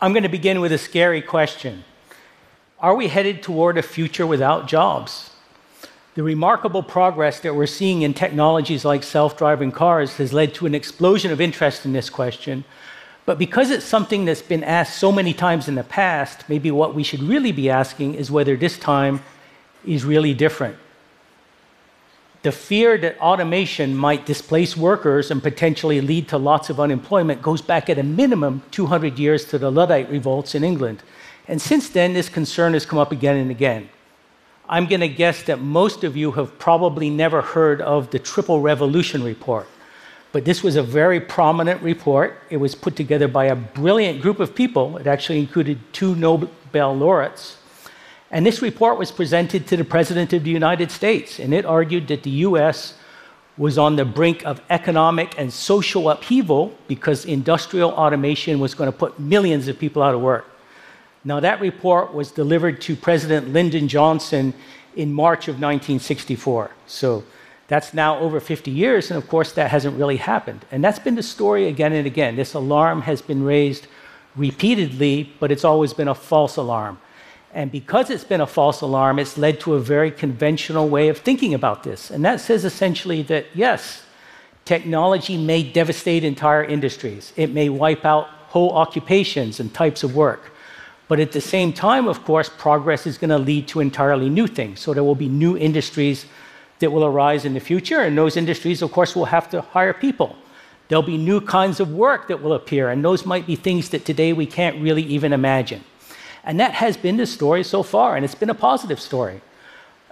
I'm going to begin with a scary question Are we headed toward a future without jobs? The remarkable progress that we're seeing in technologies like self driving cars has led to an explosion of interest in this question. But because it's something that's been asked so many times in the past, maybe what we should really be asking is whether this time is really different. The fear that automation might displace workers and potentially lead to lots of unemployment goes back at a minimum 200 years to the Luddite revolts in England. And since then, this concern has come up again and again. I'm going to guess that most of you have probably never heard of the Triple Revolution Report. But this was a very prominent report. It was put together by a brilliant group of people. It actually included two Nobel laureates. And this report was presented to the President of the United States, and it argued that the US was on the brink of economic and social upheaval because industrial automation was going to put millions of people out of work. Now, that report was delivered to President Lyndon Johnson in March of 1964. So that's now over 50 years, and of course, that hasn't really happened. And that's been the story again and again. This alarm has been raised repeatedly, but it's always been a false alarm. And because it's been a false alarm, it's led to a very conventional way of thinking about this. And that says essentially that yes, technology may devastate entire industries, it may wipe out whole occupations and types of work. But at the same time, of course, progress is going to lead to entirely new things. So there will be new industries that will arise in the future, and those industries, of course, will have to hire people. There'll be new kinds of work that will appear, and those might be things that today we can't really even imagine. And that has been the story so far, and it's been a positive story.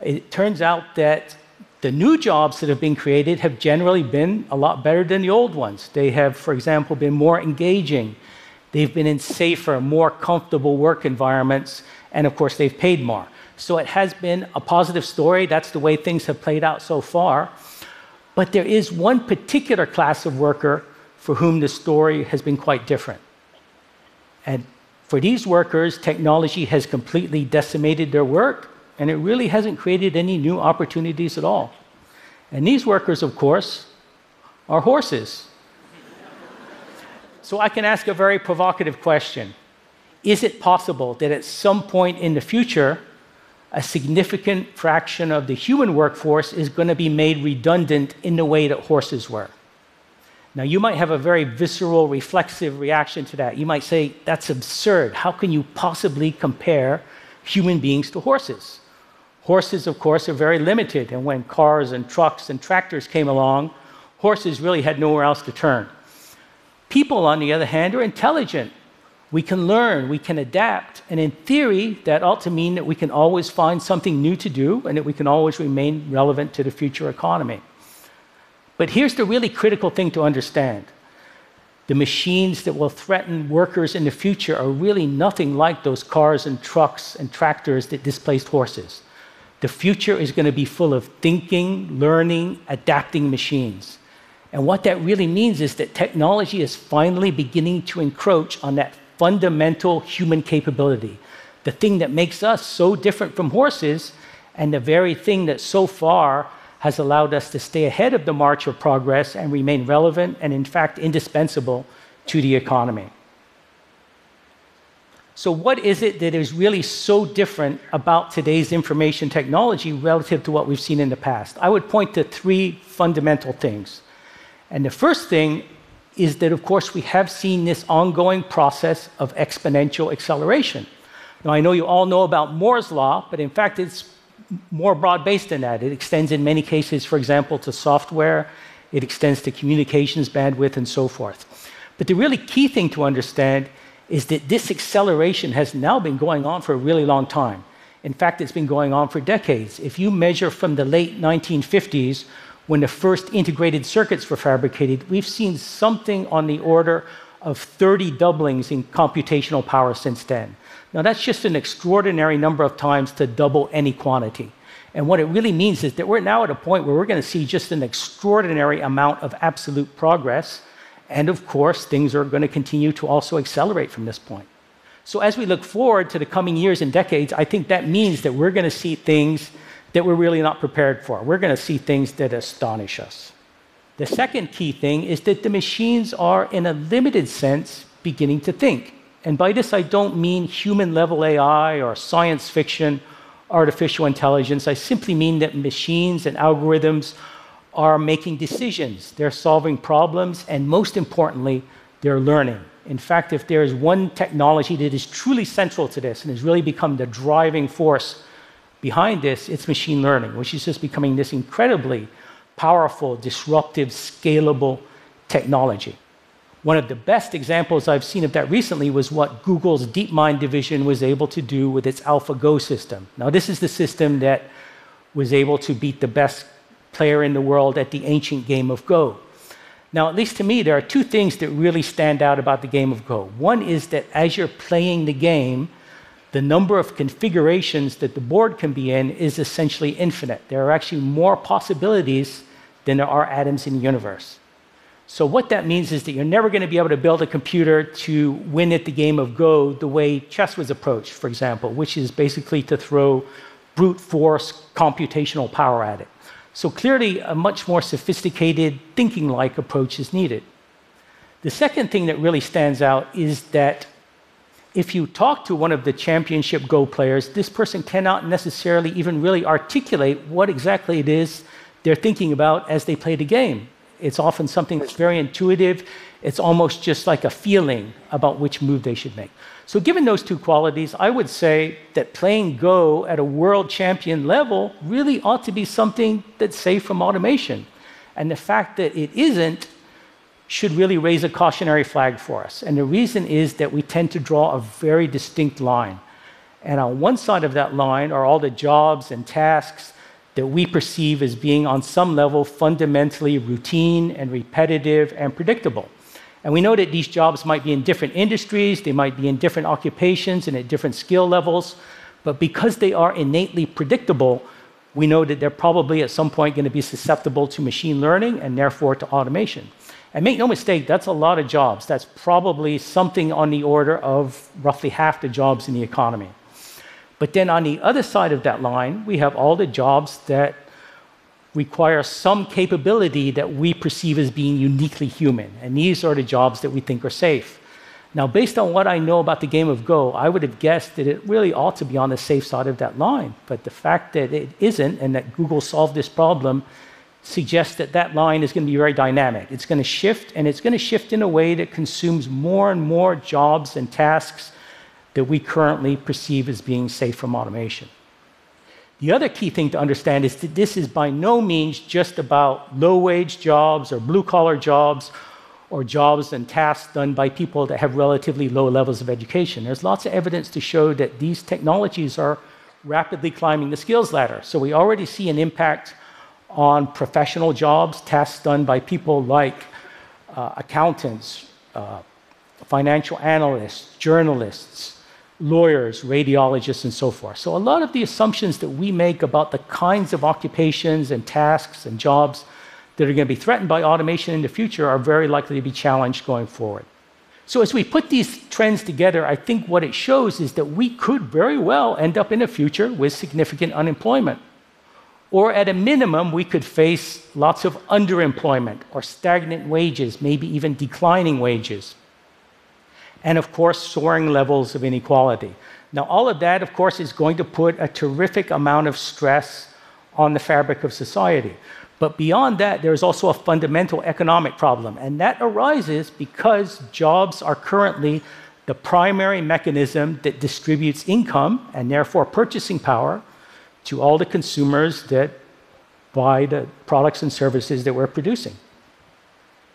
It turns out that the new jobs that have been created have generally been a lot better than the old ones. They have, for example, been more engaging, They've been in safer, more comfortable work environments, and of course, they've paid more. So it has been a positive story. That's the way things have played out so far. But there is one particular class of worker for whom the story has been quite different. And for these workers, technology has completely decimated their work, and it really hasn't created any new opportunities at all. And these workers, of course, are horses. So I can ask a very provocative question Is it possible that at some point in the future, a significant fraction of the human workforce is going to be made redundant in the way that horses were? Now, you might have a very visceral, reflexive reaction to that. You might say, that's absurd. How can you possibly compare human beings to horses? Horses, of course, are very limited, and when cars and trucks and tractors came along, horses really had nowhere else to turn. People, on the other hand, are intelligent. We can learn, we can adapt, and in theory, that ought to mean that we can always find something new to do and that we can always remain relevant to the future economy. But here's the really critical thing to understand the machines that will threaten workers in the future are really nothing like those cars and trucks and tractors that displaced horses. The future is going to be full of thinking, learning, adapting machines. And what that really means is that technology is finally beginning to encroach on that fundamental human capability, the thing that makes us so different from horses, and the very thing that so far has allowed us to stay ahead of the march of progress and remain relevant and, in fact, indispensable to the economy. So, what is it that is really so different about today's information technology relative to what we've seen in the past? I would point to three fundamental things. And the first thing is that, of course, we have seen this ongoing process of exponential acceleration. Now, I know you all know about Moore's Law, but in fact, it's more broad based than that. It extends in many cases, for example, to software, it extends to communications bandwidth, and so forth. But the really key thing to understand is that this acceleration has now been going on for a really long time. In fact, it's been going on for decades. If you measure from the late 1950s, when the first integrated circuits were fabricated, we've seen something on the order of 30 doublings in computational power since then. Now, that's just an extraordinary number of times to double any quantity. And what it really means is that we're now at a point where we're going to see just an extraordinary amount of absolute progress. And of course, things are going to continue to also accelerate from this point. So, as we look forward to the coming years and decades, I think that means that we're going to see things that we're really not prepared for. We're going to see things that astonish us. The second key thing is that the machines are, in a limited sense, beginning to think. And by this, I don't mean human level AI or science fiction, artificial intelligence. I simply mean that machines and algorithms are making decisions, they're solving problems, and most importantly, they're learning. In fact, if there is one technology that is truly central to this and has really become the driving force behind this, it's machine learning, which is just becoming this incredibly powerful, disruptive, scalable technology. One of the best examples I've seen of that recently was what Google's DeepMind division was able to do with its AlphaGo system. Now, this is the system that was able to beat the best player in the world at the ancient game of Go. Now, at least to me, there are two things that really stand out about the game of Go. One is that as you're playing the game, the number of configurations that the board can be in is essentially infinite. There are actually more possibilities than there are atoms in the universe. So, what that means is that you're never going to be able to build a computer to win at the game of Go the way chess was approached, for example, which is basically to throw brute force computational power at it. So, clearly, a much more sophisticated, thinking like approach is needed. The second thing that really stands out is that if you talk to one of the championship Go players, this person cannot necessarily even really articulate what exactly it is they're thinking about as they play the game. It's often something that's very intuitive. It's almost just like a feeling about which move they should make. So, given those two qualities, I would say that playing Go at a world champion level really ought to be something that's safe from automation. And the fact that it isn't should really raise a cautionary flag for us. And the reason is that we tend to draw a very distinct line. And on one side of that line are all the jobs and tasks that we perceive as being on some level fundamentally routine and repetitive and predictable. And we know that these jobs might be in different industries, they might be in different occupations and at different skill levels, but because they are innately predictable, we know that they're probably at some point going to be susceptible to machine learning and therefore to automation. And make no mistake, that's a lot of jobs. That's probably something on the order of roughly half the jobs in the economy. But then on the other side of that line, we have all the jobs that require some capability that we perceive as being uniquely human. And these are the jobs that we think are safe. Now, based on what I know about the game of Go, I would have guessed that it really ought to be on the safe side of that line. But the fact that it isn't and that Google solved this problem suggests that that line is going to be very dynamic. It's going to shift, and it's going to shift in a way that consumes more and more jobs and tasks that we currently perceive as being safe from automation. The other key thing to understand is that this is by no means just about low wage jobs or blue collar jobs or jobs and tasks done by people that have relatively low levels of education. There's lots of evidence to show that these technologies are rapidly climbing the skills ladder. So we already see an impact on professional jobs, tasks done by people like uh, accountants, uh, financial analysts, journalists, lawyers, radiologists, and so forth. So, a lot of the assumptions that we make about the kinds of occupations and tasks and jobs that are going to be threatened by automation in the future are very likely to be challenged going forward. So, as we put these trends together, I think what it shows is that we could very well end up in a future with significant unemployment. Or at a minimum, we could face lots of underemployment or stagnant wages, maybe even declining wages and of course, soaring levels of inequality. Now, all of that, of course, is going to put a terrific amount of stress on the fabric of society. But beyond that, there's also a fundamental economic problem, and that arises because jobs are currently the primary mechanism that distributes income and therefore purchasing power to all the consumers that buy the products and services that we're producing.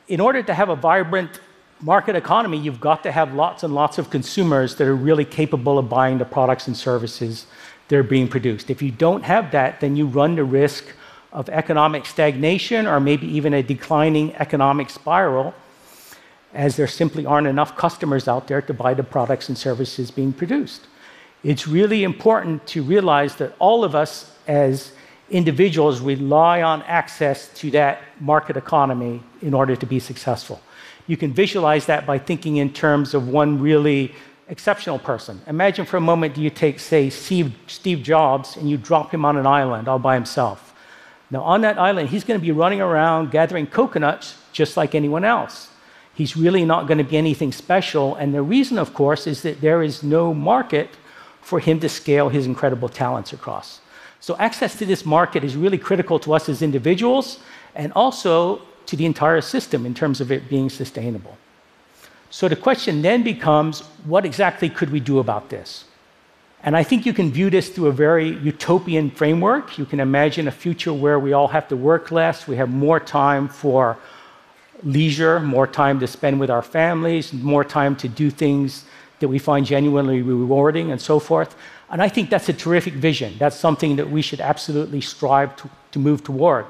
In order to have a vibrant market economy, you've got to have lots and lots of consumers that are really capable of buying the products and services that are being produced. If you don't have that, then you run the risk of economic stagnation or maybe even a declining economic spiral, as there simply aren't enough customers out there to buy the products and services being produced. It's really important to realize that all of us as individuals rely on access to that market economy in order to be successful. You can visualize that by thinking in terms of one really exceptional person. Imagine for a moment you take, say, Steve, Jobs and you drop him on an island all by himself. Now, on that island, he's going to be running around gathering coconuts just like anyone else. He's really not going to be anything special. And the reason, of course, is that there is no market for him to scale his incredible talents across. So, access to this market is really critical to us as individuals and also to the entire system in terms of it being sustainable. So, the question then becomes what exactly could we do about this? And I think you can view this through a very utopian framework. You can imagine a future where we all have to work less, we have more time for leisure, more time to spend with our families, more time to do things that we find genuinely rewarding, and so forth. And I think that's a terrific vision. That's something that we should absolutely strive to, to move toward.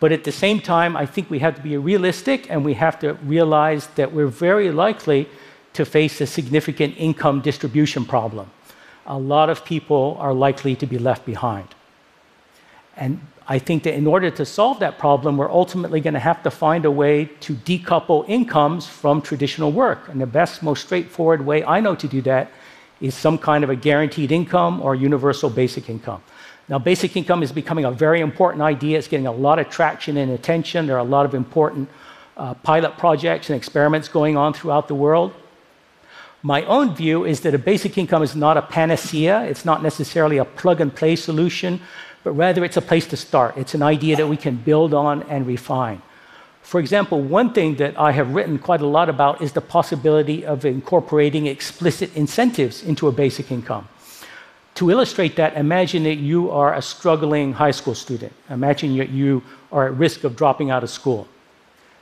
But at the same time, I think we have to be realistic and we have to realize that we're very likely to face a significant income distribution problem. A lot of people are likely to be left behind. And I think that in order to solve that problem, we're ultimately going to have to find a way to decouple incomes from traditional work. And the best, most straightforward way I know to do that is some kind of a guaranteed income or universal basic income. Now, basic income is becoming a very important idea. It's getting a lot of traction and attention. There are a lot of important uh, pilot projects and experiments going on throughout the world. My own view is that a basic income is not a panacea, it's not necessarily a plug and play solution but rather it's a place to start. It's an idea that we can build on and refine. For example, one thing that I have written quite a lot about is the possibility of incorporating explicit incentives into a basic income. To illustrate that, imagine that you are a struggling high school student. Imagine that you are at risk of dropping out of school.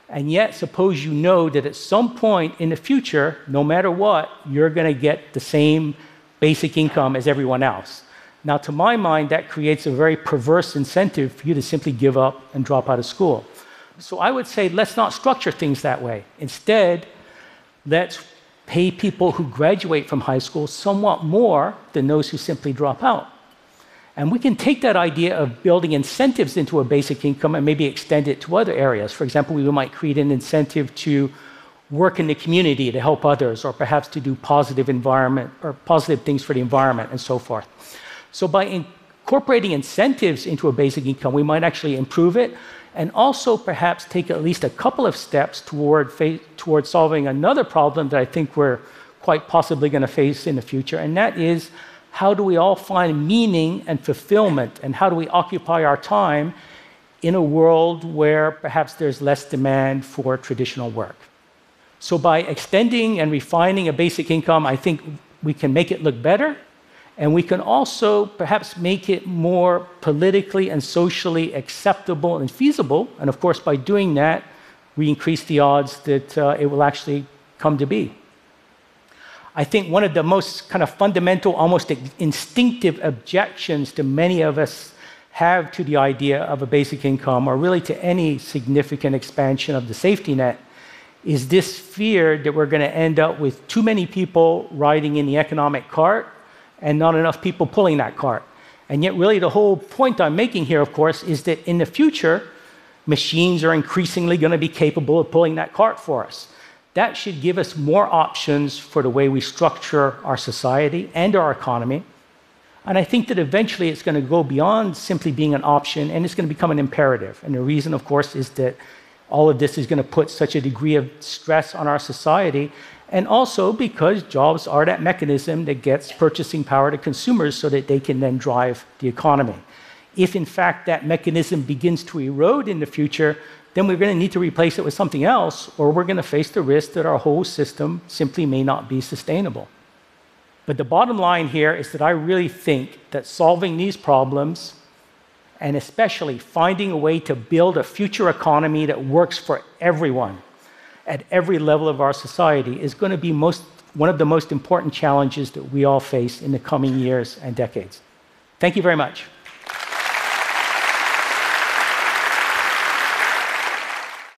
And yet, suppose you know that at some point in the future, no matter what, you're going to get the same basic income as everyone else. Now, to my mind, that creates a very perverse incentive for you to simply give up and drop out of school. So I would say let's not structure things that way. Instead, let's pay people who graduate from high school somewhat more than those who simply drop out. And we can take that idea of building incentives into a basic income and maybe extend it to other areas. For example, we might create an incentive to work in the community to help others, or perhaps to do positive environment or positive things for the environment and so forth. So by incorporating incentives into a basic income, we might actually improve it and also perhaps take at least a couple of steps toward, toward solving another problem that I think we're quite possibly going to face in the future, and that is how do we all find meaning and fulfillment, and how do we occupy our time in a world where perhaps there's less demand for traditional work? So, by extending and refining a basic income, I think we can make it look better and we can also perhaps make it more politically and socially acceptable and feasible. And of course, by doing that, we increase the odds that uh, it will actually come to be. I think one of the most kind of fundamental, almost instinctive objections to many of us have to the idea of a basic income, or really to any significant expansion of the safety net, is this fear that we're going to end up with too many people riding in the economic cart and not enough people pulling that cart. And yet, really, the whole point I'm making here, of course, is that in the future, machines are increasingly going to be capable of pulling that cart for us. That should give us more options for the way we structure our society and our economy. And I think that eventually it's going to go beyond simply being an option and it's going to become an imperative. And the reason, of course, is that all of this is going to put such a degree of stress on our society and also because jobs are that mechanism that gets purchasing power to consumers so that they can then drive the economy. If, in fact, that mechanism begins to erode in the future, then we're going to need to replace it with something else, or we're going to face the risk that our whole system simply may not be sustainable. But the bottom line here is that I really think that solving these problems, and especially finding a way to build a future economy that works for everyone, at every level of our society is going to be most, one of the most important challenges that we all face in the coming years and decades. Thank you very much.